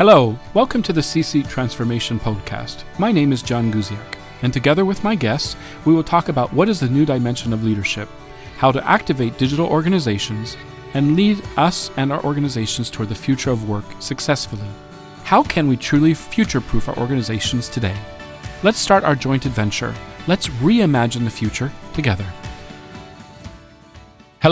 Hello, welcome to the C-Suite Transformation Podcast. My name is John Guziak, and together with my guests, we will talk about what is the new dimension of leadership, how to activate digital organizations, and lead us and our organizations toward the future of work successfully. How can we truly future proof our organizations today? Let's start our joint adventure. Let's reimagine the future together.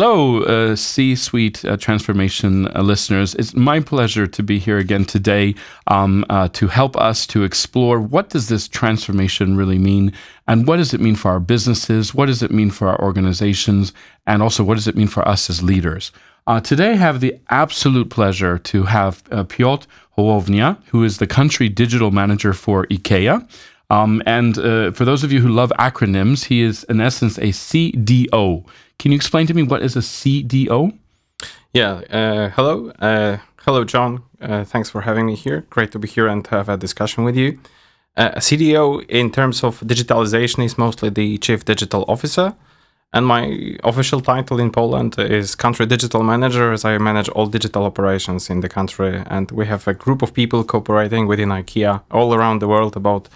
Hello, uh, C Suite uh, Transformation uh, listeners. It's my pleasure to be here again today um, uh, to help us to explore what does this transformation really mean and what does it mean for our businesses, what does it mean for our organizations, and also what does it mean for us as leaders. Uh, today, I have the absolute pleasure to have uh, Piotr Hołownia, who is the country digital manager for IKEA. Um, and for those of you who love acronyms, he is in essence a CDO. Can you explain to me what is a CDO? Yeah. Uh, hello. Uh, hello, John. Uh, thanks for having me here. Great to be here and have a discussion with you. Uh, a CDO, in terms of digitalization, is mostly the Chief Digital Officer. And my official title in Poland is Country Digital Manager, as I manage all digital operations in the country. And we have a group of people cooperating within IKEA all around the world about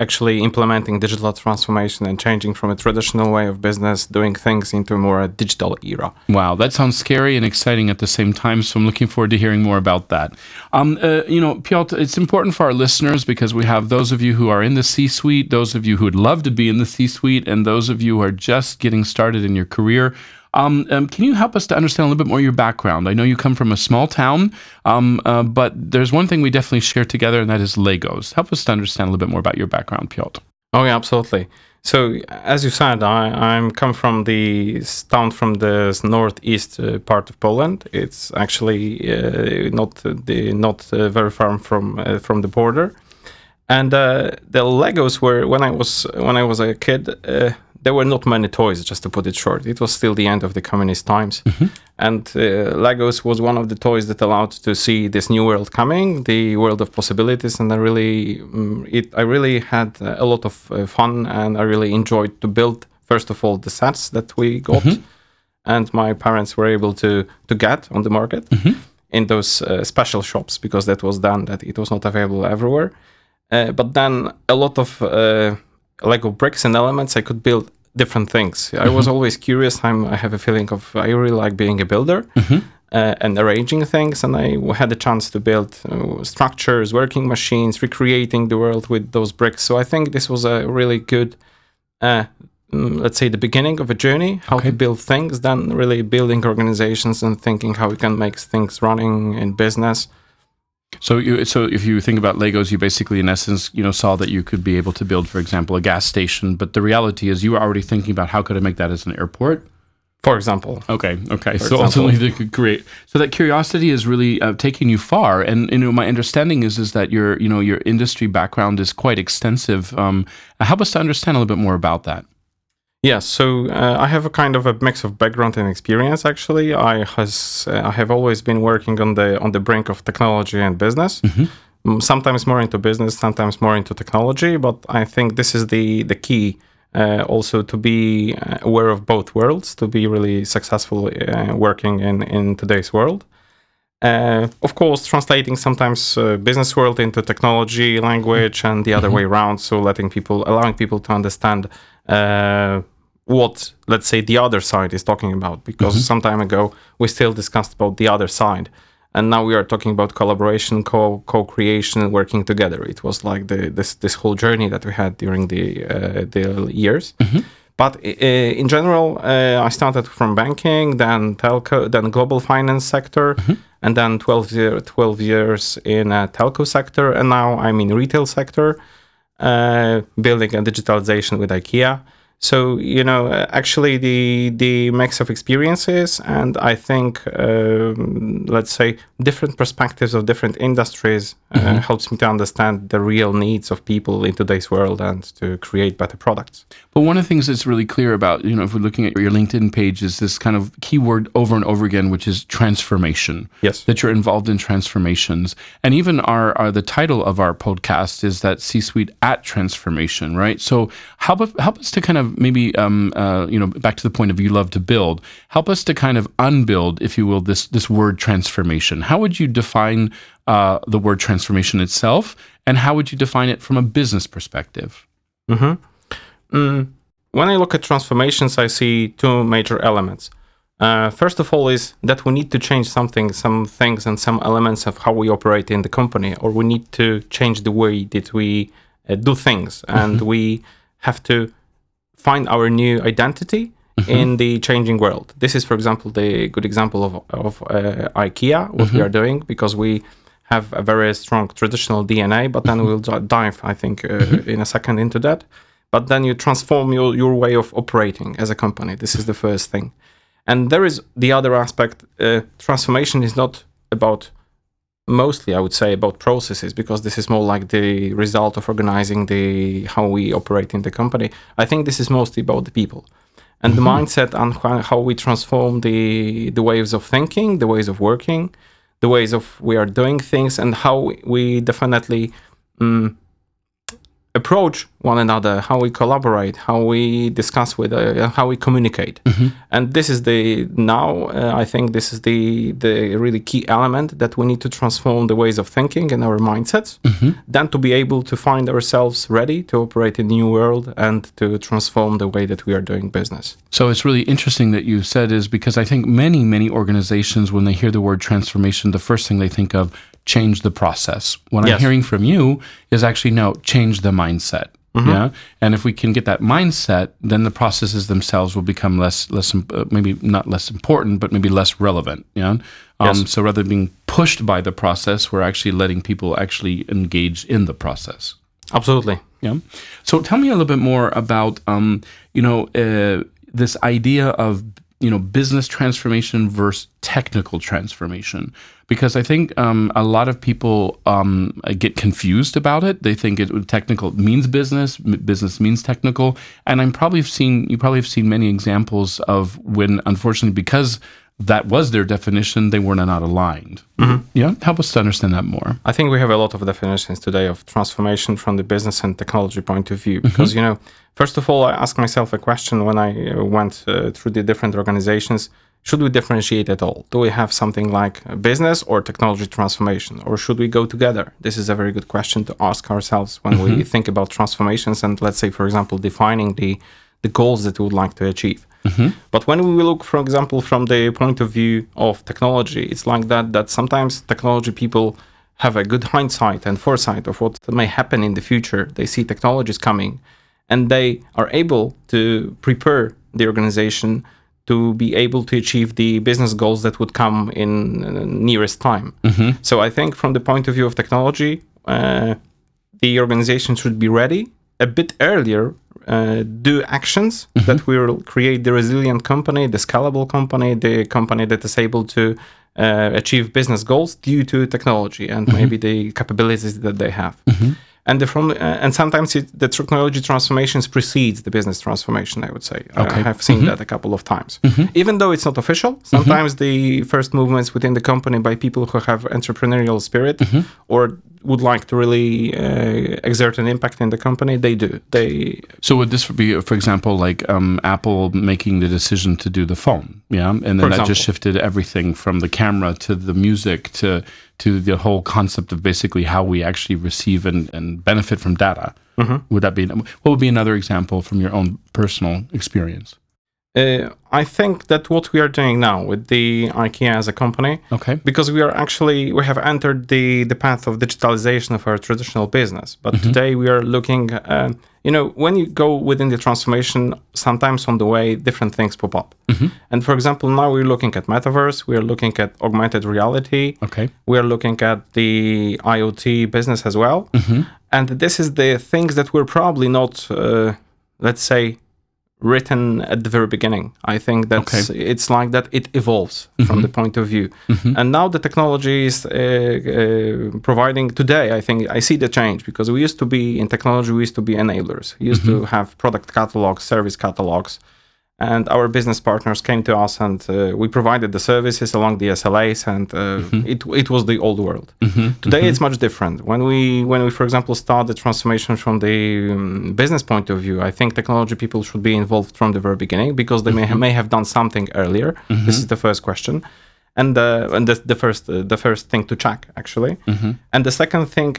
actually implementing digital transformation and changing from a traditional way of business, doing things into more a digital era. Wow, that sounds scary and exciting at the same time. So I'm looking forward to hearing more about that. Um, uh, you know, Piotr, it's important for our listeners because we have those of you who are in the C suite, those of you who would love to be in the C suite, and those of you who are just getting started in your career. Um, um, can you help us to understand a little bit more your background? I know you come from a small town, um, uh, but there's one thing we definitely share together, and that is Legos. Help us to understand a little bit more about your background, Piotr. Oh, yeah, absolutely. So, as you said, I, I'm come from the town from the northeast uh, part of Poland. It's actually uh, not the not uh, very far from uh, from the border, and uh, the Legos were when I was when I was a kid uh, there were not many toys, just to put it short. It was still the end of the communist times. Mm-hmm. And uh, Legos was one of the toys that allowed to see this new world coming, the world of possibilities. And I really, um, it, I really had a lot of uh, fun and I really enjoyed to build, first of all, the sets that we got mm-hmm. and my parents were able to, to get on the market mm-hmm. in those uh, special shops because that was done, that it was not available everywhere. Uh, but then a lot of uh, Lego bricks and elements, I could build different things. Mm-hmm. I was mm-hmm. always curious. I'm, I have a feeling of I really like being a builder mm-hmm. uh, and arranging things, and I had a chance to build uh, structures, working machines, recreating the world with those bricks. So I think this was a really good. Uh, mm, let's say the beginning of a journey how okay. to build things then really building organizations and thinking how we can make things running in business so, you, so if you think about Legos, you basically, in essence, you know, saw that you could be able to build, for example, a gas station. But the reality is, you were already thinking about how could I make that as an airport. For example. Okay. Okay. For so example. ultimately, they could create. So that curiosity is really uh, taking you far. And you know, my understanding is is that your you know your industry background is quite extensive. Um, help us to understand a little bit more about that. Yes, so uh, I have a kind of a mix of background and experience. Actually, I has uh, I have always been working on the on the brink of technology and business. Mm-hmm. Mm, sometimes more into business, sometimes more into technology. But I think this is the the key uh, also to be uh, aware of both worlds to be really successful uh, working in in today's world. Uh, of course, translating sometimes business world into technology, language, and the other mm-hmm. way around. So letting people, allowing people to understand uh, what let's say the other side is talking about because mm-hmm. some time ago we still discussed about the other side and now we are talking about collaboration co co-creation working together it was like the this this whole journey that we had during the uh, the years mm-hmm. but uh, in general uh, i started from banking then telco then global finance sector mm-hmm. and then 12, year, 12 years in a telco sector and now i'm in retail sector uh, building a digitalization with IKEA. So you know, uh, actually, the the mix of experiences and I think, um, let's say, different perspectives of different industries uh, mm-hmm. helps me to understand the real needs of people in today's world and to create better products. But one of the things that's really clear about you know, if we're looking at your LinkedIn page, is this kind of keyword over and over again, which is transformation. Yes, that you're involved in transformations, and even our, our the title of our podcast is that C-suite at transformation, right? So help help us to kind of of maybe um, uh, you know back to the point of you love to build. Help us to kind of unbuild, if you will, this this word transformation. How would you define uh, the word transformation itself, and how would you define it from a business perspective? Mm-hmm. Mm, when I look at transformations, I see two major elements. Uh, first of all, is that we need to change something, some things, and some elements of how we operate in the company, or we need to change the way that we uh, do things, and we have to find our new identity in the changing world. This is, for example, the good example of of uh, IKEA, what we are doing, because we have a very strong traditional DNA, but then we'll dive, I think, uh, in a second into that. But then you transform your, your way of operating as a company. This is the first thing. And there is the other aspect. Uh, transformation is not about mostly, I would say, about processes because this is more like the result of organizing the how we operate in the company. I think this is mostly about the people and the mindset and how we transform the the ways of thinking, the ways of working, the ways of we are doing things, and how we definitely mm, approach one another, how we collaborate, how we discuss with, uh, how we communicate. And this is the now uh, I think this is the the really key element that we need to transform the ways of thinking and our mindsets. Then to be able to find ourselves ready to operate in new world and to transform the way that we are doing business. So it's really interesting that you said is because I think many many organizations when they hear the word transformation, the first thing they think of change the process. What I'm hearing from you is actually no, change the mindset. Yeah, and if we can get that mindset, then the processes themselves will become less, less, uh, maybe not less important, but maybe less relevant. Yeah. Um, Yes. So rather than being pushed by the process, we're actually letting people actually engage in the process. Absolutely. Yeah. So tell me a little bit more about, um, you know, uh, this idea of you know business transformation versus technical transformation, because I think um, a lot of people um, get confused about it. They think it technical means business, business means technical, and I'm probably seen you probably have seen many examples of when, unfortunately, because that was their definition, they were not aligned. Yeah, help us to understand that more. I think we have a lot of definitions today of transformation from the business and technology point of view. Because, you know, first of all, I asked myself a question when I uh, went uh, through the different organizations should we differentiate at all? Do we have something like business or technology transformation? Or should we go together? This is a very good question to ask ourselves when we mm-hmm. think about transformations and, let's say, for example, defining the, the goals that we would like to achieve. Mm-hmm. But when we look, for example, from the point of view of technology, it's like that that sometimes technology people have a good hindsight and foresight of what may happen in the future. They see technologies coming and they are able to prepare the organization to be able to achieve the business goals that would come in uh, nearest time. So I think from the point of view of technology, uh, the organization should be ready a bit earlier uh, do actions that will create the resilient company the scalable company the company that is able to uh, achieve business goals due to technology and maybe the capabilities that they have and the from uh, and sometimes it, the technology transformations precedes the business transformation i would say. Okay. i have seen mm-hmm. that a couple of times. Mm-hmm. Even though it's not official mm-hmm. sometimes the first movements within the company by people who have entrepreneurial spirit or would like to really uh, exert an impact in the company they do they So would this be, for example, like um, Apple making the decision to do the phone, yeah, and then that example. just shifted everything from the camera to the music to to the whole concept of basically how we actually receive and, and benefit from data. Mm-hmm. Would that be what would be another example from your own personal experience? Uh, i think that what we are doing now with the ikea as a company Okay. because we are actually we have entered the the path of digitalization of our traditional business. But today we are looking uh, you know when you go within the transformation sometimes on the way different things pop up. And for example now we're looking at metaverse we are looking at augmented reality. Okay. we are looking at the iot business as well. And this is the things that we're probably not uh, let's say written at the very beginning. I think that's it's like that it evolves from the point of view. And now the technology is uh, uh, providing today i think i see the change because we used to be in technology we used to be enablers. We used to have product catalogs service catalogs and our business partners came to us and uh, we provided the services along the SLAs and uh, it, it was the old world. Today it's much different. When we when we for example start the transformation from the um, business point of view, I think technology people should be involved from the very beginning because they may have, may have done something earlier. This is the first question. And uh, and the, the first uh, the first thing to check actually, and the second thing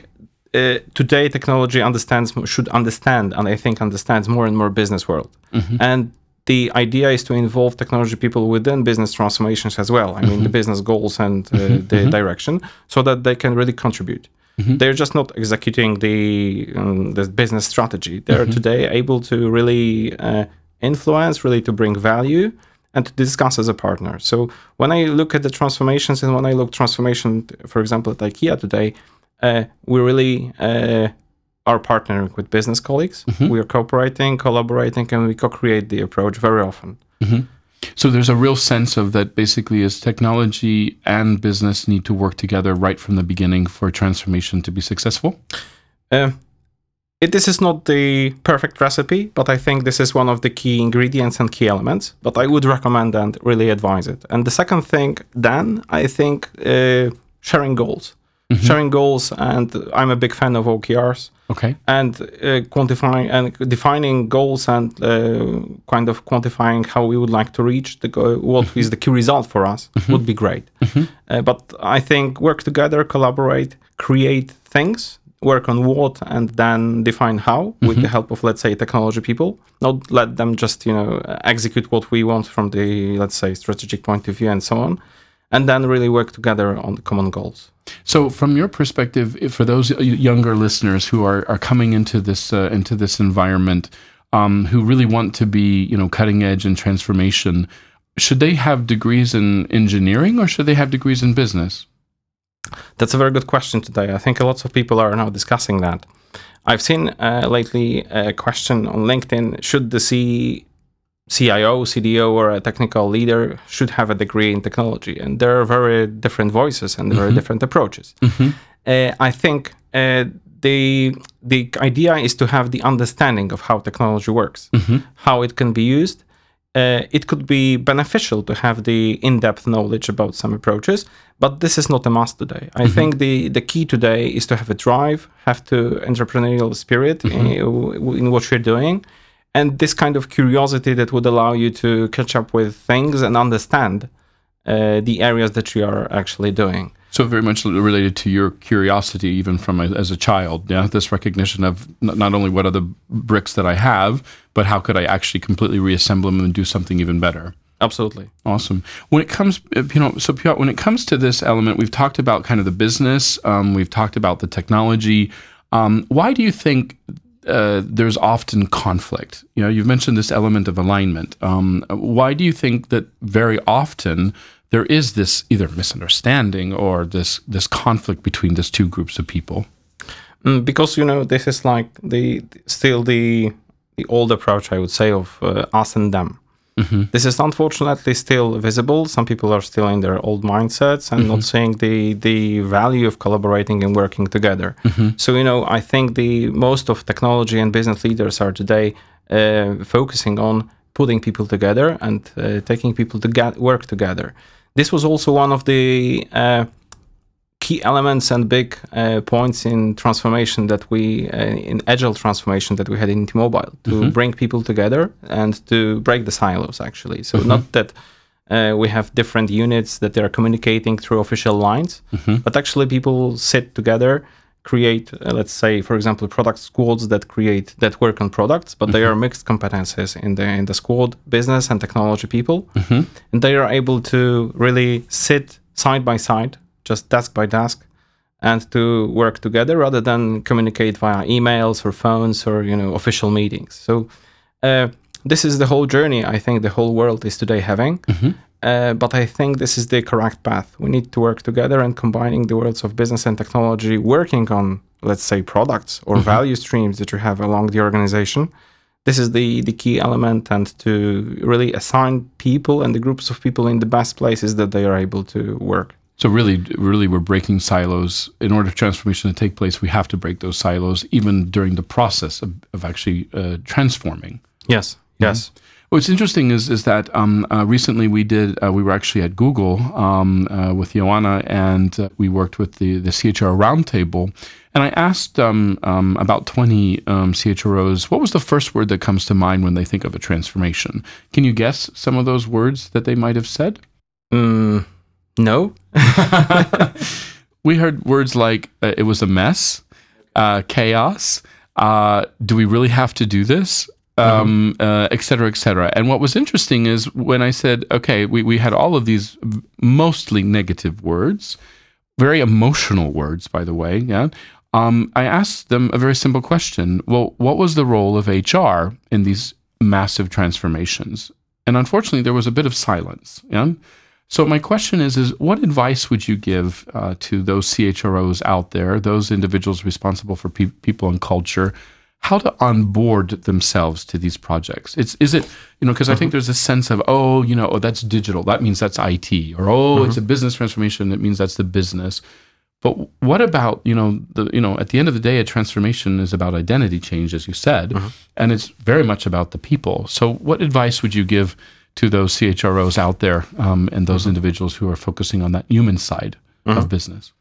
uh, today technology understands should understand and i think understands more and more business world. And the idea is to involve technology people within business transformations as well. I mean the business goals and uh, the direction so that they can really contribute. They're just not executing the um, the business strategy. They're today able to really uh, influence really to bring value and to discuss as a partner. So when I look at the transformations and when I look transformation, for example, at IKEA today, uh, we really uh, are partnering with business colleagues. We are cooperating, collaborating, and we co-create the approach very often. So there's a real sense of that basically is technology and business need to work together right from the beginning for transformation to be successful. Uh, it, this is not the perfect recipe, but I think this is one of the key ingredients and key elements. But I would recommend and really advise it. And the second thing, then, I think uh, sharing goals. Sharing goals, and I'm a big fan of OKRs. Okay. and uh, quantifying and defining goals and uh, kind of quantifying how we would like to reach the what is the key result for us would be great. Uh, but I think work together, collaborate, create things, work on what, and then define how with the help of let's say technology people. Not let them just you know execute what we want from the let's say strategic point of view and so on, and then really work together on the common goals. So, from your perspective, for those younger listeners who are, are coming into this uh, into this environment, um, who really want to be, you know, cutting edge in transformation, should they have degrees in engineering or should they have degrees in business? That's a very good question today. I think a lot of people are now discussing that. I've seen uh, lately a question on LinkedIn: Should the C- CIO, CDO, or a technical leader should have a degree in technology? And there are very different voices and very different approaches. Uh, I think uh, the the idea is to have the understanding of how technology works, how it can be used. Uh, it could be beneficial to have the in-depth knowledge about some approaches, but this is not a must today. I think the the key today is to have a drive, have to entrepreneurial spirit in, in what you're doing, and this kind of curiosity that would allow you to catch up with things and understand uh, the areas that you are actually doing. So very much related to your curiosity, even from a, as a child. Yeah, this recognition of n- not only what are the bricks that I have, but how could I actually completely reassemble them and do something even better. Absolutely. Awesome. When it comes, uh, you know, so Piotr, when it comes to this element, we've talked about kind of the business, um, we've talked about the technology. Um, why do you think uh, there's often conflict? You know, you've mentioned this element of alignment. Um, why do you think that very often there is this either misunderstanding or this this conflict between these two groups of people? Mm, because you know this is like the still the the old approach I would say of uh, us and them. This is unfortunately still visible. Some people are still in their old mindsets and not seeing the the value of collaborating and working together. So you know I think the most of technology and business leaders are today uh, focusing on putting people together and uh, taking people to get work together. This was also one of the uh, key elements and big uh, points in transformation that we uh, in agile transformation that we had in T-Mobile to bring people together and to break the silos actually. So not that uh, we have different units that they are communicating through official lines but actually people sit together create uh, let's say for example product squads that create that work on products but they are mixed competences in the in the squad business and technology people. And they are able to really sit side by side just desk by desk and to work together rather than communicate via emails or phones or you know official meetings. So uh, this is the whole journey i think the whole world is today having. Uh, but i think this is the correct path. We need to work together and combining the worlds of business and technology working on let's say products or value streams that you have along the organization. This is the the key element and to really assign people and the groups of people in the best places that they are able to work So really, really, we're breaking silos. In order for transformation to take place, we have to break those silos, even during the process of, of actually uh, transforming. yes yes What's interesting is is that um, uh, recently we did uh, we were actually at Google um, uh, with Joanna and uh, we worked with the the CHRO roundtable, and I asked um, um about twenty um, CHROs what was the first word that comes to mind when they think of a transformation. Can you guess some of those words that they might have said? Mm, no. we heard words like uh, it was a mess, uh, chaos. do we really have to do this? um, uh, et cetera, et cetera. And what was interesting is when I said, okay, we, we had all of these mostly negative words, very emotional words, by the way. Yeah. Um, I asked them a very simple question. Well, what was the role of HR in these massive transformations? And unfortunately, there was a bit of silence. Yeah. So my question is: is what advice would you give uh, to those CHROs out there, those individuals responsible for pe- people and culture, how to onboard themselves to these projects. It's is it you know because I think mm-hmm. there's a sense of oh you know oh that's digital that means that's IT or oh mm-hmm. it's a business transformation it means that's the business. But what about you know the you know at the end of the day a transformation is about identity change as you said, mm-hmm. and it's very much about the people. So what advice would you give to those CHROs out there um, and those mm-hmm. individuals who are focusing on that human side of mm-hmm. business?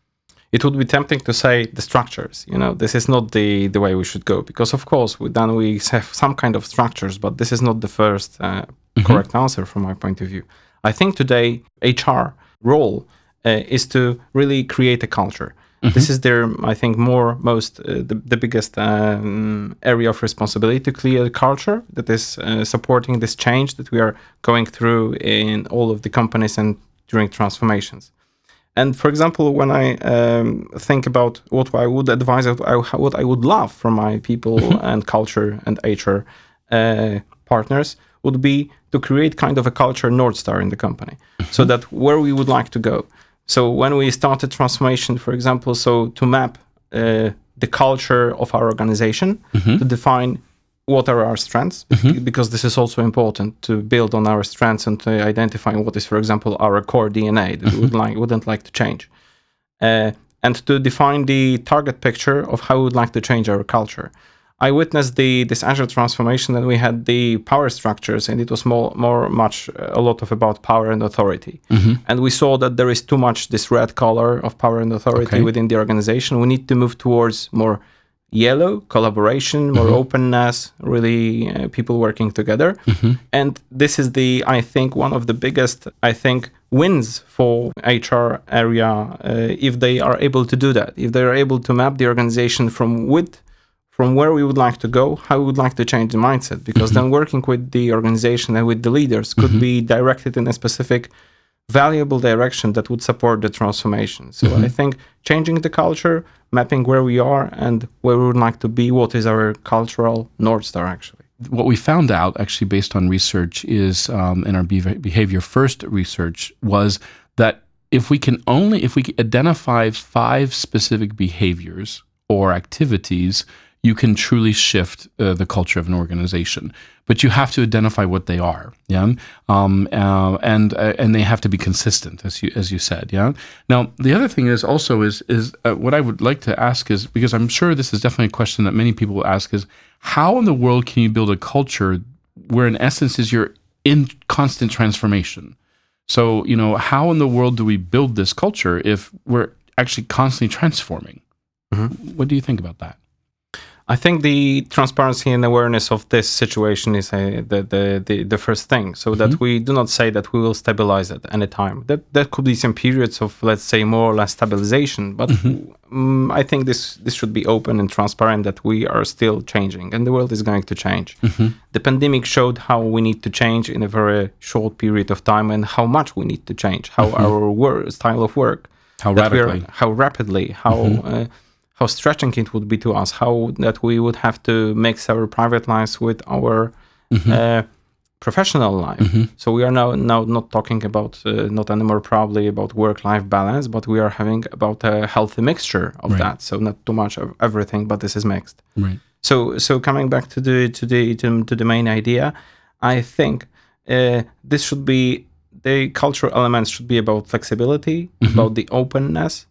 it would be tempting to say the structures you know this is not the the way we should go because of course we, then we have some kind of structures but this is not the first uh, mm-hmm. correct answer from my point of view i think today hr role uh, is to really create a culture mm-hmm. this is their i think more most uh, the, the biggest um, area of responsibility to create a culture that is uh, supporting this change that we are going through in all of the companies and during transformations and for example, when I um, think about what I would advise, what I would love from my people mm-hmm. and culture and HR uh, partners would be to create kind of a culture North Star in the company, mm-hmm. so that where we would like to go. So when we started transformation, for example, so to map uh, the culture of our organization, mm-hmm. to define what are our strengths mm-hmm. because this is also important to build on our strengths and to identify what is for example our core dna that mm-hmm. we would like wouldn't like to change uh, and to define the target picture of how we would like to change our culture i witnessed the this agile transformation and we had the power structures and it was more more much uh, a lot of about power and authority mm-hmm. and we saw that there is too much this red color of power and authority okay. within the organization we need to move towards more yellow collaboration more mm-hmm. openness really uh, people working together mm-hmm. and this is the i think one of the biggest i think wins for hr area uh, if they are able to do that if they are able to map the organization from with from where we would like to go how we would like to change the mindset because mm-hmm. then working with the organization and with the leaders could mm-hmm. be directed in a specific valuable direction that would support the transformation. So mm-hmm. I think changing the culture, mapping where we are and where we would like to be, what is our cultural North Star actually. What we found out, actually, based on research, is um, in our behavior first research, was that if we can only if we identify five specific behaviors or activities you can truly shift uh, the culture of an organization. But you have to identify what they are, yeah, um, uh, and uh, and they have to be consistent, as you as you said, yeah. Now the other thing is also is is uh, what I would like to ask is because I'm sure this is definitely a question that many people will ask is how in the world can you build a culture where in essence is you're in constant transformation. So you know how in the world do we build this culture if we're actually constantly transforming? Mm-hmm. What do you think about that? I think the transparency and awareness of this situation is uh, the, the, the, the first thing, so mm-hmm. that we do not say that we will stabilize at any time. That that could be some periods of let's say more or less stabilization, but mm-hmm. um, I think this this should be open and transparent that we are still changing and the world is going to change. Mm-hmm. The pandemic showed how we need to change in a very short period of time and how much we need to change, how mm-hmm. our work, style of work, how rapidly, how rapidly, how. Mm-hmm. Uh, how stretching it would be to us, how that we would have to mix our private lives with our mm-hmm. uh, professional life. Mm-hmm. So we are now now not talking about uh, not anymore probably about work life balance, but we are having about a healthy mixture of right. that. So not too much of everything, but this is mixed. Right. So so coming back to the to the to, to the main idea, I think uh, this should be the cultural elements should be about flexibility, mm-hmm. about the openness,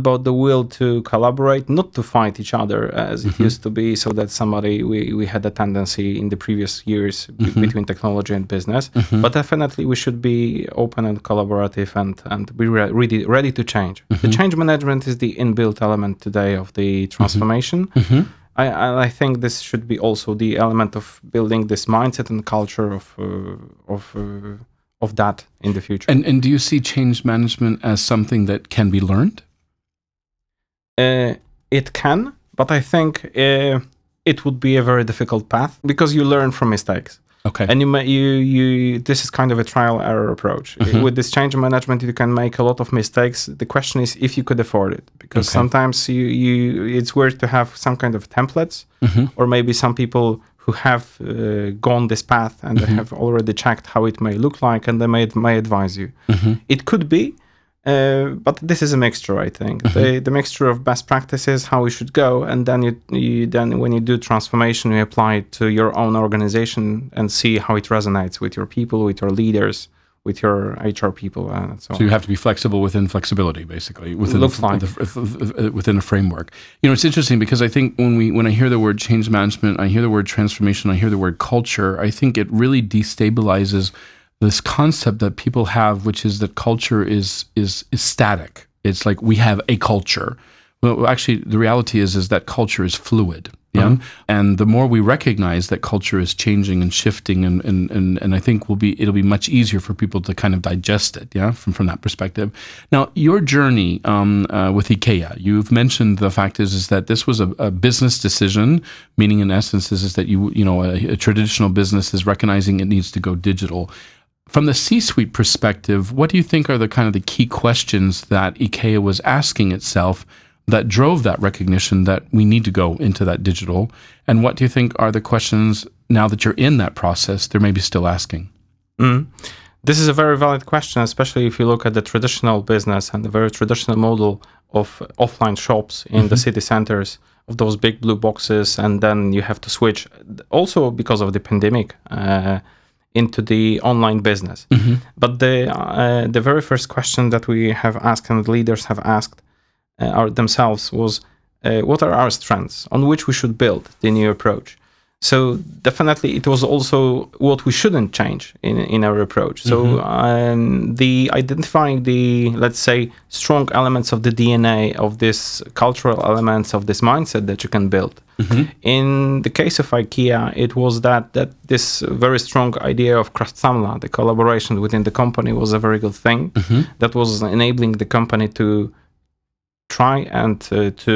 about the will to collaborate, not to fight each other as it mm-hmm. used to be, so that somebody we, we had a tendency in the previous years b- mm-hmm. between technology and business. Mm-hmm. But definitely we should be open and collaborative and and be re- ready ready to change. The change management is the inbuilt element today of the transformation. I, I I think this should be also the element of building this mindset and culture of uh, of uh, of that in the future. And and do you see change management as something that can be learned? Uh, it can, but I think uh, it would be a very difficult path because you learn from mistakes. Okay. And you, may, you, you, this is kind of a trial error approach. Mm-hmm. With this change management, you can make a lot of mistakes. The question is if you could afford it, because Okay. sometimes you, you, it's worth to have some kind of templates, Mm-hmm. or maybe some people who have uh, gone this path and Mm-hmm. they have already checked how it may look like, and they may may advise you. Mm-hmm. It could be, uh, but this is a mixture. I think Mm-hmm. the the mixture of best practices, how we should go, and then you, you then when you do transformation, you apply it to your own organization and see how it resonates with your people, with your leaders, with your HR people, and so. So on. you have to be flexible within flexibility, basically, within Looks the, like. the- within a framework. You know, it's interesting because I think when we when I hear the word change management, I hear the word transformation, I hear the word culture. I think it really destabilizes this concept that people have, which is that culture is is is static. It's like we have a culture. Well, actually, the reality is is that culture is fluid. Yeah, and the more we recognize that culture is changing and shifting, and and and, and I think will be it'll be much easier for people to kind of digest it. Yeah, from from that perspective. Now, your journey um, uh, with IKEA, you've mentioned the fact is is that this was a, a business decision, meaning in essence is is that you you know a, a traditional business is recognizing it needs to go digital from the C-suite perspective, what do you think are the kind of the key questions that IKEA was asking itself that drove that recognition that we need to go into that digital? And what do you think are the questions now that you're in that process they're maybe still asking? Mm. This is a very valid question, especially if you look at the traditional business and the very traditional model of offline shops in the city centers of those big blue boxes, and then you have to switch, also because of the pandemic, uh, into the online business. But the uh, the very first question that we have asked and the leaders have asked uh, our, themselves was, uh, what are our strengths on which we should build the new approach? So definitely, it was also what we shouldn't change in in our approach. So um, the identifying the let's say strong elements of the DNA of this cultural elements of this mindset that you can build. In the case of IKEA, it was that that this very strong idea of Kraftsamla, the collaboration within the company, was a very good thing. That was enabling the company to try and uh, to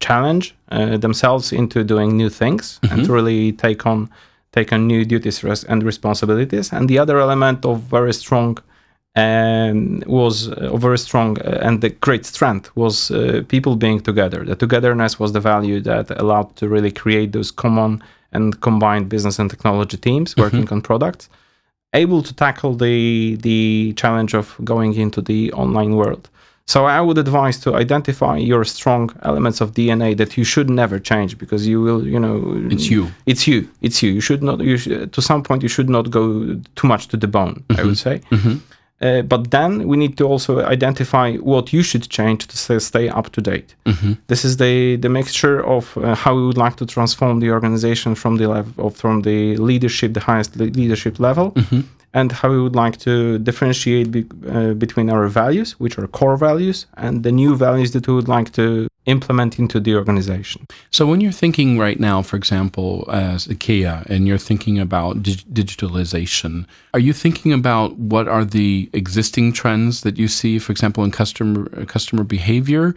challenge uh, themselves into doing new things and to really take on take on new duties res- and responsibilities. And the other element of very strong um, was uh, very strong uh, and the great strength was uh, people being together. The togetherness was the value that allowed to really create those common and combined business and technology teams working on products, able to tackle the the challenge of going into the online world. So I would advise to identify your strong elements of DNA that you should never change because you will, you know, It's you. It's you. It's you. You should not. You should, to some point, you should not go too much to the bone. I would say. Uh, but then we need to also identify what you should change to stay, up to date. This is the the mixture of uh, how we would like to transform the organization from the level of, from the leadership, the highest le- leadership level, and how we would like to differentiate be, uh, between our values, which are core values, and the new values that we would like to implement into the organization. So when you're thinking right now, for example, as IKEA, and you're thinking about dig- digitalization, are you thinking about what are the existing trends that you see, for example, in customer customer behavior,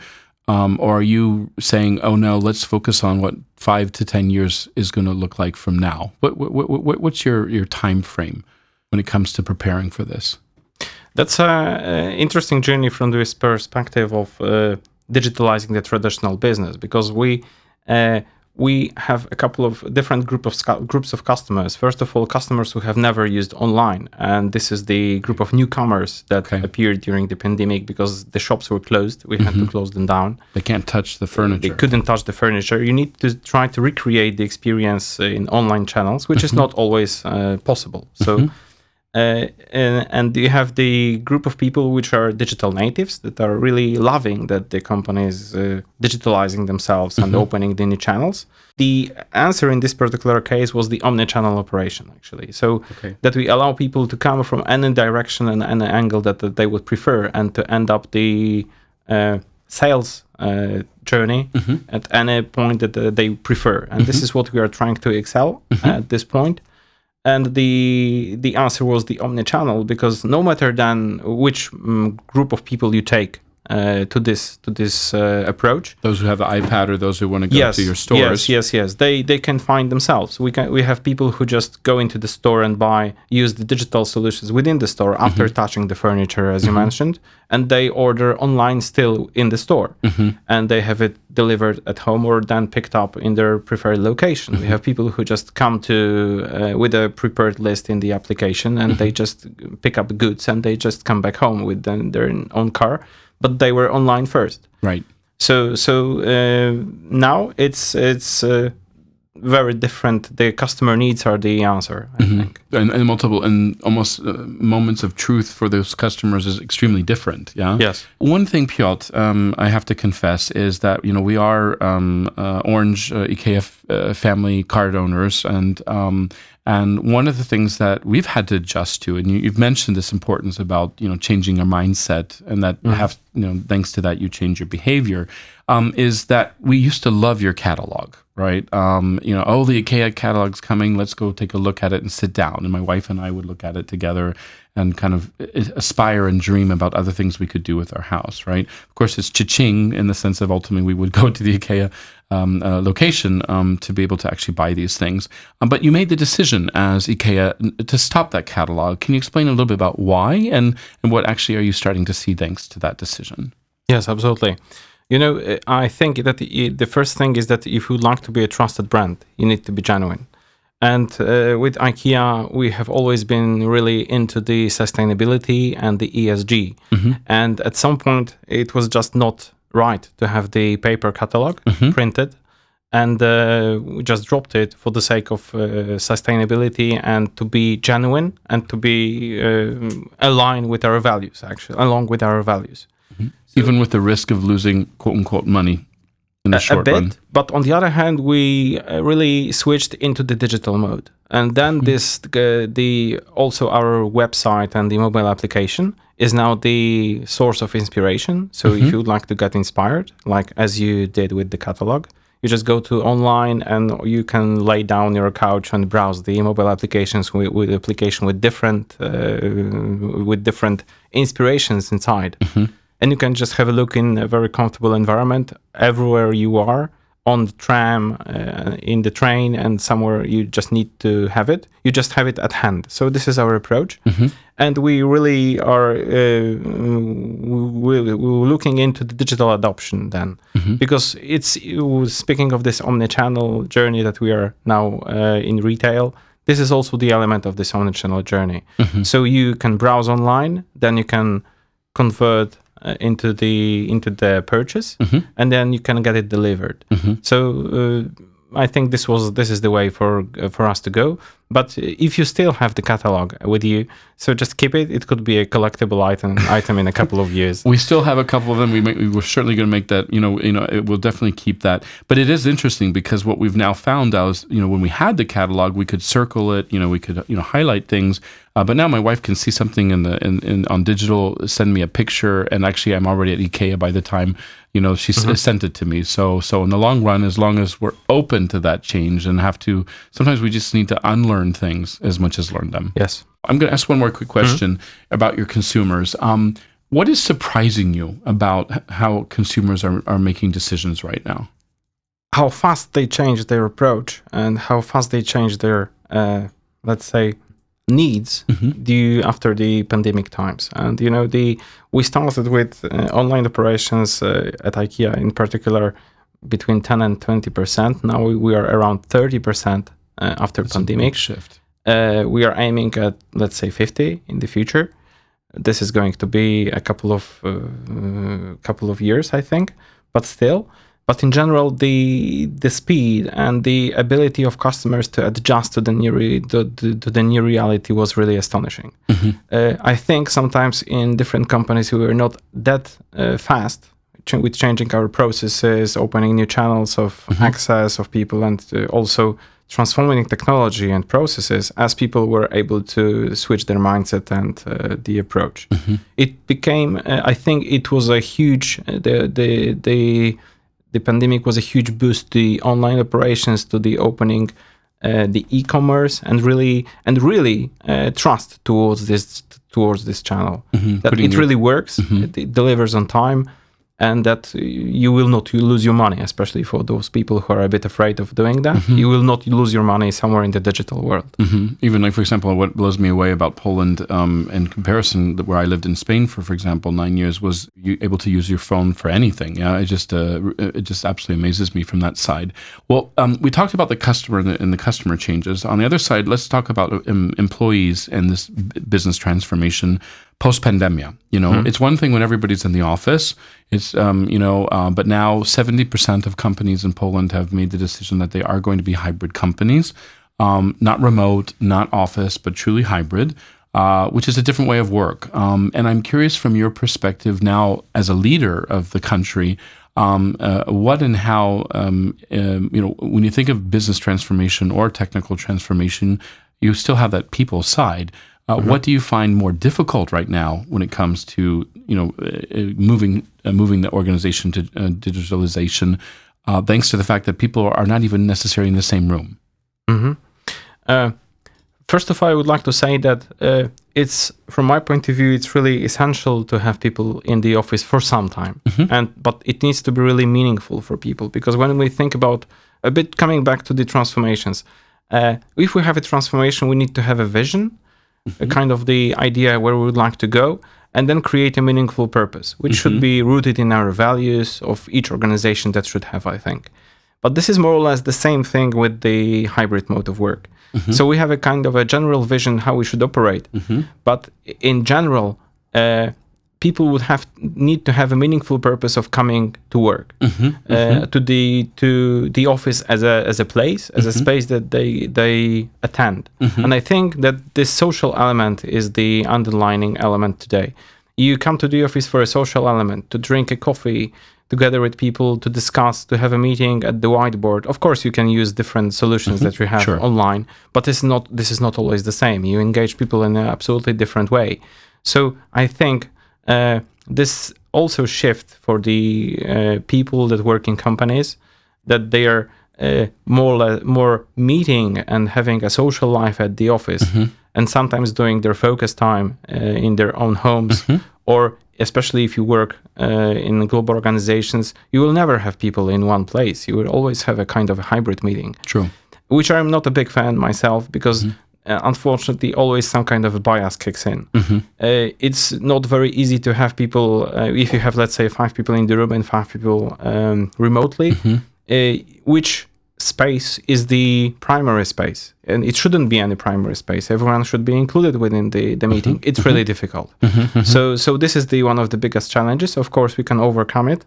um, or are you saying, "Oh no, let's focus on what five to ten years is going to look like from now"? What, what, what, what- what's your your time frame when it comes to preparing for this? That's an interesting journey from this perspective of uh, digitalizing the traditional business because we uh, we have a couple of different group of groups of customers. First of all, customers who have never used online, and this is the group of newcomers that Okay. appeared during the pandemic because the shops were closed. We had to close them down. They can't touch the furniture. They couldn't touch the furniture. You need to try to recreate the experience in online channels, which is not always uh, possible. So Uh, and, and you have the group of people which are digital natives that are really loving that the company is uh, digitalizing themselves and opening the new channels. The answer in this particular case was the omni-channel operation, actually. So Okay. that we allow people to come from any direction and any angle that, that they would prefer, and to end up the uh, sales uh, journey at any point that uh, they prefer. And this is what we are trying to excel at this point and the the answer was the omni-channel because no matter then which um, group of people you take uh, to this to this uh, approach Those who have the iPad or those who want to go yes to your stores. yes yes yes they they can find themselves we can we have people who just go into the store and buy use the digital solutions within the store after Mm-hmm. touching the furniture as you mentioned and they order online still in the store Mm-hmm. and they have it delivered at home or then picked up in their preferred location Mm-hmm. we have people who just come to uh, with a prepared list in the application and they Mm-hmm. just pick up goods and they just come back home with then their own car but they were online first Right. so so uh, now it's it's uh, very different. The customer needs are the answer. I think. And, and multiple and almost uh, moments of truth for those customers is extremely different. Yeah. Yes. One thing, Piotr, um, I have to confess is that you know we are um, uh, Orange uh, IKEA f- uh, family card owners, and um, and one of the things that we've had to adjust to, and you, you've mentioned this importance about you know changing your mindset, and that have you know thanks to that you change your behavior, um, is that we used to love your catalog, right? Um, you know, oh the IKEA catalog's coming, let's go take a look at it and sit down, and my wife and I would look at it together and kind of aspire and dream about other things we could do with our house, right? Of course, it's cha-ching in the sense of ultimately we would go to the IKEA um, uh, location um, to be able to actually buy these things. Um, but you made the decision as IKEA to stop that catalog. Can you explain a little bit about why and, and what actually are you starting to see thanks to that decision? Yes, absolutely. You know, uh, I think that the, the first thing is that if you like to be a trusted brand, you need to be genuine. And uh, with IKEA, we have always been really into the sustainability and the ESG. And at some point, it was just not right to have the paper catalog printed. And uh, we just dropped it for the sake of uh, sustainability and to be genuine and to be uh, aligned with our values, actually, along with our values. Even with the risk of losing quote unquote money in the a short bit, run. but on the other hand, we uh, really switched into the digital mode, and then this uh, the also our website and the mobile application is now the source of inspiration. So if you would like to get inspired, like as you did with the catalog, you just go to online and you can lay down your couch and browse the mobile applications with, with application with different uh, with different inspirations inside. And you can just have a look in a very comfortable environment everywhere you are on the tram uh, in the train and somewhere you just need to have it. You just have it at hand. So this is our approach. And we really are uh, we, we're looking into the digital adoption then. Because it's speaking of this omni-channel journey that we are now uh, in retail this is also the element of this omni-channel journey. So you can browse online then you can convert uh, into the into the purchase and then you can get it delivered. So uh, i think this was this is the way for for us to go but if you still have the catalog with you so just keep it it could be a collectible item item in a couple of years We still have a couple of them. We, may, we're certainly going to make that. You know, you know, it, we'll definitely keep that. But it is interesting because what we've now found out is, you know, when we had the catalog, we could circle it. You know, we could you know highlight things. Uh, but now my wife can see something in the in, in on digital, send me a picture, and actually I'm already at IKEA by the time you know she s sent it to me. So so in the long run, as long as we're open to that change and have to, sometimes we just need to unlearn things as much as learn them. yes I'm going to ask one more quick question about your consumers. Um, what is surprising you about how consumers are, are making decisions right now? how fast they change their approach and how fast they change their uh, let's say needs due after the pandemic times. And you know the we started with uh, online operations uh, at ikea in particular between 10 and 20 percent. Now we, we are around 30 percent uh, after a pandemic. shift. uh, we are aiming at let's say 50 in the future. This is going to be a couple of uh, couple of years i think. But still but in general, the the speed and the ability of customers to adjust to the new re- to, to, to the new reality was really astonishing. Uh, I think sometimes in different companies we were not that uh, fast ch- with changing our processes, opening new channels of access of people, and uh, also transforming technology and processes as people were able to switch their mindset and uh, the approach. It became, uh, I think, it was a huge uh, the the the the pandemic was a huge boost to the online operations, to the opening, uh, the e-commerce, and really and really uh, trust towards this towards this channel. Mm-hmm. Putting it really works, it, it delivers on time, and that you will not lose your money, especially for those people who are a bit afraid of doing that. Mm-hmm. You will not lose your money somewhere in the digital world. hmm Even like, for example, what blows me away about Poland, um, in comparison, where I lived in Spain for, for example, nine years, was you able to use your phone for anything. Yeah, it just uh, it just absolutely amazes me from that side. Well, um, we talked about the customer and the, and the customer changes. On the other side, let's talk about um, employees and this b- business transformation post pandemia. You know, it's one thing when everybody's in the office. It's um, you know, uh, but now seventy percent of companies in Poland have made the decision that they are going to be hybrid companies um, not remote, not office, but truly hybrid, uh, which is a different way of work. Um, and I'm curious from your perspective now, as a leader of the country, um, uh, what and how, um, um, you know, when you think of business transformation or technical transformation, you still have that people side. Uh, What do you find more difficult right now when it comes to, you know, uh, uh, moving uh, moving the organization to uh, digitalization, uh, thanks to the fact that people are not even necessarily in the same room? Uh, first of all, I would like to say that uh, it's, from my point of view, it's really essential to have people in the office for some time, and but it needs to be really meaningful for people because when we think about a bit coming back to the transformations, uh, if we have a transformation, we need to have a vision, a mm-hmm. kind of the idea where we would like to go. And then create a meaningful purpose, which should mm-hmm. be rooted in our values of each organization that should have, I think. But this is more or less the same thing with the hybrid mode of work. Mm-hmm. So we have a kind of a general vision how we should operate. But in general, uh, people would have need to have a meaningful purpose of coming to work mm-hmm, mm-hmm. uh, to the to the office as a as a place as a mm-hmm. space that they they attend. And I think that this social element is the underlining element today. You come to the office for a social element to drink a coffee together with people to discuss to have a meeting at the whiteboard. Of course you can use different solutions that we have Sure. online but this is not this is not always the same. You engage people in an absolutely different way. So i think uh, this also shift for the uh, people that work in companies that they are uh, more le- more meeting and having a social life at the office and sometimes doing their focus time uh, in their own homes or especially if you work uh, in global organizations you will never have people in one place. You will always have a kind of a hybrid meeting. True. which I'm not a big fan myself because uh, unfortunately always some kind of a bias kicks in. Uh, it's not very easy to have people uh, if you have let's say five people in the room and five people um, remotely, uh, which space is the primary space? And it shouldn't be any primary space. Everyone should be included within the, the meeting. It's really difficult. So so this is the one of the biggest challenges. Of course we can overcome it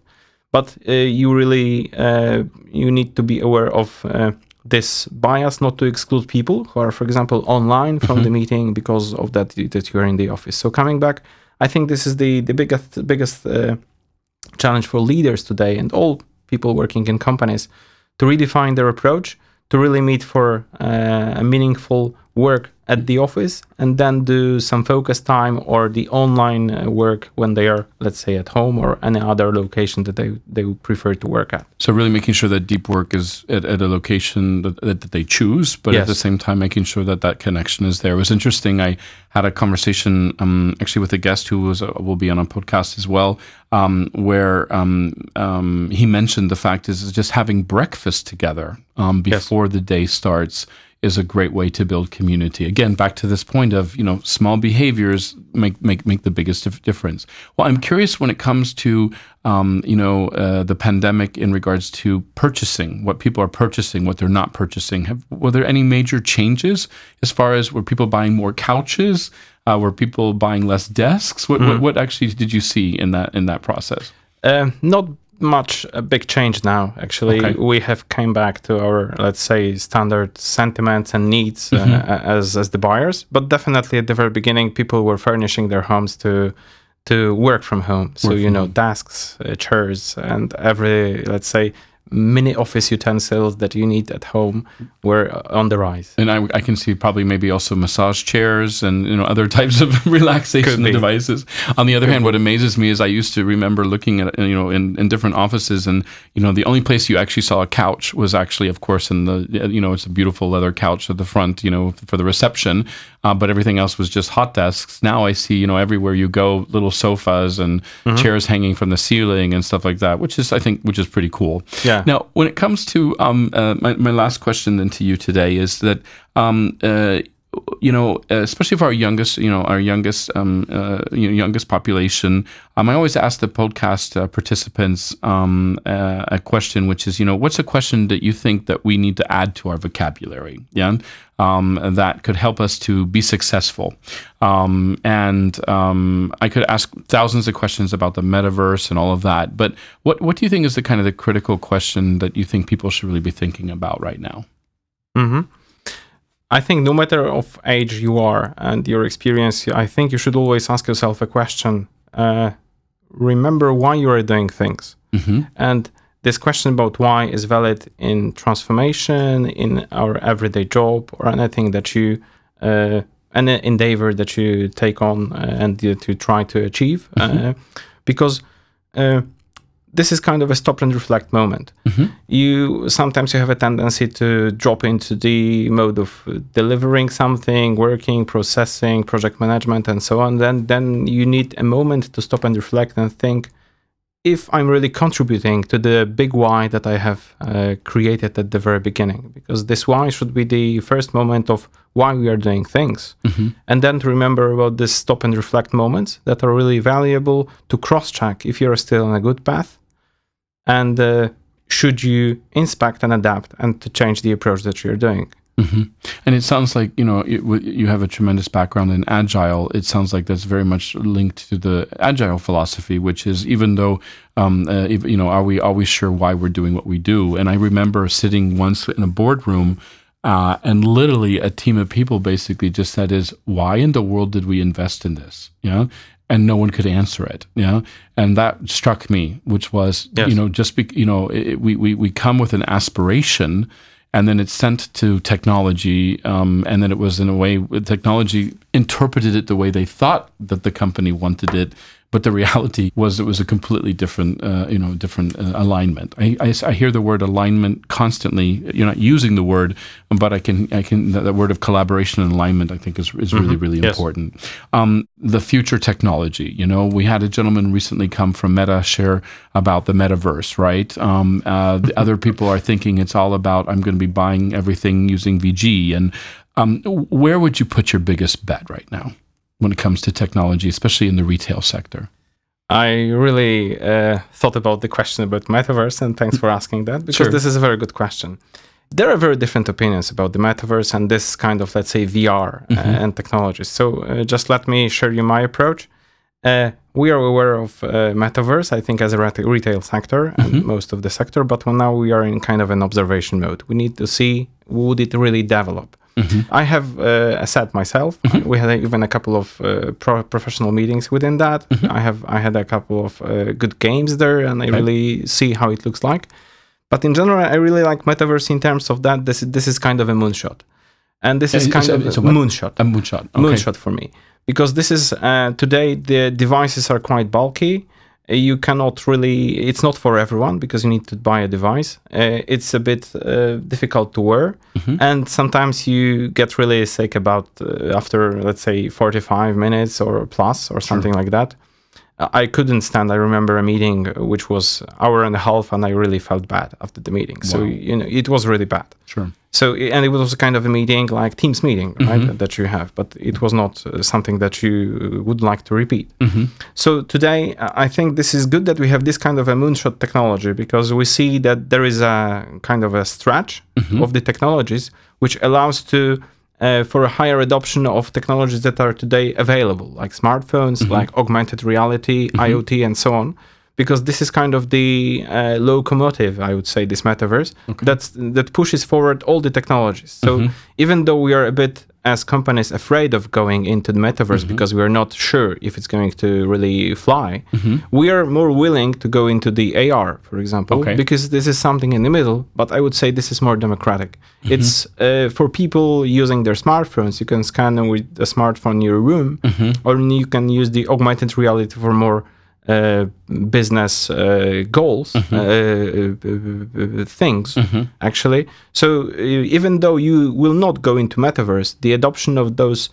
but uh, you really uh, you need to be aware of uh, this bias not to exclude people who are for example online from the meeting because of that that you're in the office. So coming back i think this is the the biggest biggest uh, challenge for leaders today and all people working in companies to redefine their approach to really meet for uh, a meaningful work at the office and then do some focus time or the online uh, work when they are let's say at home or any other location that they they would prefer to work at So really making sure that deep work is at, at a location that, that, they choose, but at the same time making sure that that connection is there. It was interesting. I had a conversation um, actually with a guest who was uh, will be on a podcast as well, um, where um, um, he mentioned the fact is, is just having breakfast together um, before the day starts is a great way to build community. Again, back to this point of you know small behaviors make make make the biggest dif- difference. Well, I'm curious when it comes to um, you know uh, the pandemic in regards to purchasing, what people are purchasing, what they're not purchasing. Have, were there any major changes as far as were people buying more couches? Uh, were people buying less desks? What, what what actually did you see in that in that process? Uh, not much a big change now. Actually, Okay. we have came back to our let's say standard sentiments and needs Mm-hmm. uh, as as the buyers. But definitely at the very beginning, people were furnishing their homes to to work from home. So Work you know, home. desks, uh, chairs, and every let's say mini office utensils that you need at home were on the rise. And I, I can see probably maybe also massage chairs and you know other types of relaxation devices. On the other hand, what amazes me is I used to remember looking at you know in, in different offices and you know the only place you actually saw a couch was actually of course in the you know it's a beautiful leather couch at the front you know for the reception, uh, but everything else was just hot desks. Now I see you know everywhere you go little sofas and chairs hanging from the ceiling and stuff like that, which is I think which is pretty cool. Yeah. Now, when it comes to um, uh, my, my last question then to you today is that um, uh, you know, especially for our youngest, you know, our youngest, um, uh, you know, youngest population, um, I always ask the podcast uh, participants um, uh, a question, which is, you know, what's a question that you think that we need to add to our vocabulary? Yeah, um, that could help us to be successful. Um, and um, I could ask thousands of questions about the metaverse and all of that. But what what do you think is the kind of the critical question that you think people should really be thinking about right now? hmm I think no matter of age you are and your experience, I think you should always ask yourself a question. Uh, remember why you are doing things, hmm and this question about why is valid in transformation, in our everyday job, or anything that you, uh, any endeavor that you take on uh, and to try to achieve, uh, because. This is kind of a stop and reflect moment. You sometimes you have a tendency to drop into the mode of delivering something working processing project management and so on. Then then you need a moment to stop and reflect and think if i'm really contributing to the big why that i have uh, created at the very beginning. Because this why should be the first moment of why we are doing things. And then to remember about this stop and reflect moments that are really valuable to cross check if you're still on a good path and uh, should you inspect and adapt and to change the approach that you're doing hmm And it sounds like you know you have a tremendous background in agile. It sounds like that's very much linked to the agile philosophy, which is even though um, uh, if, you know, are we always sure why we're doing what we do? And I remember sitting once in a boardroom. Uh, and literally, a team of people basically just said, "Is why in the world did we invest in this?" Yeah, and no one could answer it. Yeah, and that struck me, which was, Yes. you know, just be, you know, it, we we we come with an aspiration, and then it's sent to technology, um, and then it was in a way technology interpreted it the way they thought that the company wanted it, but the reality was it was a completely different, uh, you know, different uh, alignment. I, I, I hear the word alignment constantly. You're not using the word, but I can, I can. The, the word of collaboration and alignment, I think, is is really, really Yes. important. Um, the future technology. You know, we had a gentleman recently come from Meta share about the metaverse, right? Um, uh, the other people are thinking it's all about I'm going to be buying everything using VG. And um, where would you put your biggest bet right now when it comes to technology, especially in the retail sector? I really uh, thought about the question about metaverse, and thanks for asking that because Sure. this is a very good question. There are very different opinions about the metaverse and this kind of, let's say, VR uh, and technologies. So, uh, just let me share you my approach. Uh, we are aware of uh, metaverse, I think, as a ret- retail sector and most of the sector, but now we are in kind of an observation mode. We need to see would it really develop. I have uh, a set myself. We had even a couple of uh, pro- professional meetings within that. I have I had a couple of uh, good games there, and I really see how it looks like. But in general, I really like metaverse in terms of that. This is, this is kind of a moonshot, and this is kind of a, moonshot A moonshot. Okay. moonshot for me because this is uh, today the devices are quite bulky you cannot really it's not for everyone because you need to buy a device. Uh, it's a bit uh, difficult to wear. And sometimes you get really sick about uh, after let's say 45 minutes or plus or something like that. Uh, I couldn't stand. I remember a meeting uh, which was hour and a half, and I really felt bad after the meeting. So Wow. you know, it was really bad. Sure. So, and it was a kind of a meeting like Teams meeting, right, that you have, but it was not uh, something that you uh, would like to repeat. So today, I think this is good that we have this kind of a moonshot technology because we see that there is a kind of a stretch of the technologies which allows to uh, for a higher adoption of technologies that are today available, like smartphones, like augmented reality, IoT, and so on. because this is kind of the uh, locomotive, I would say, this metaverse that's that pushes forward all the technologies. So even though we are a bit as companies afraid of going into the metaverse Mm-hmm. because we are not sure if it's going to really fly, we are more willing to go into the AR, for example, Okay. because this is something in the middle. But I would say this is more democratic. Mm-hmm. It's uh, for people using their smartphones. You can scan them with a smartphone in your room, Mm-hmm. or you can use the augmented reality for more business uh, goals, Mm-hmm. uh, uh, uh, things, actually. So uh, even though you will not go into metaverse, the adoption of those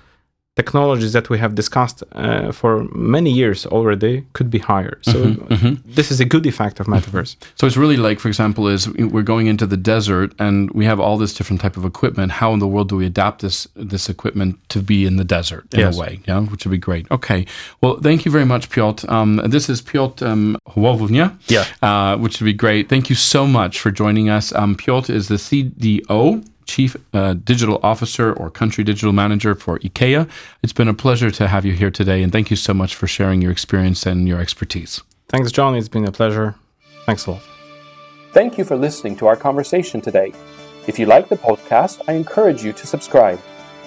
technologies that we have discussed uh, for many years already could be higher. So Mm-hmm. this is a good effect of metaverse. So it's really like, for example, is we're going into the desert and we have all this different type of equipment. How in the world do we adapt this this equipment to be in the desert in Yes. a way? Yeah, which would be great. Okay. Well, thank you very much, Piotr. Um, this is Piotr um, Yeah. uh, which would be great. Thank you so much for joining us. Um, Piotr is the CDO. Chief uh, Digital Officer or Country Digital Manager for IKEA. It's been a pleasure to have you here today, and thank you so much for sharing your experience and your expertise. Thanks, John. It's been a pleasure. Thanks a lot. Thank you for listening to our conversation today. If you like the podcast, I encourage you to subscribe.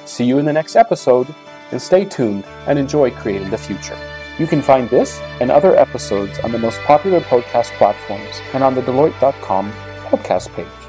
See you in the next episode, and stay tuned and enjoy creating the future. You can find this and other episodes on the most popular podcast platforms and on the Deloitte.com podcast page.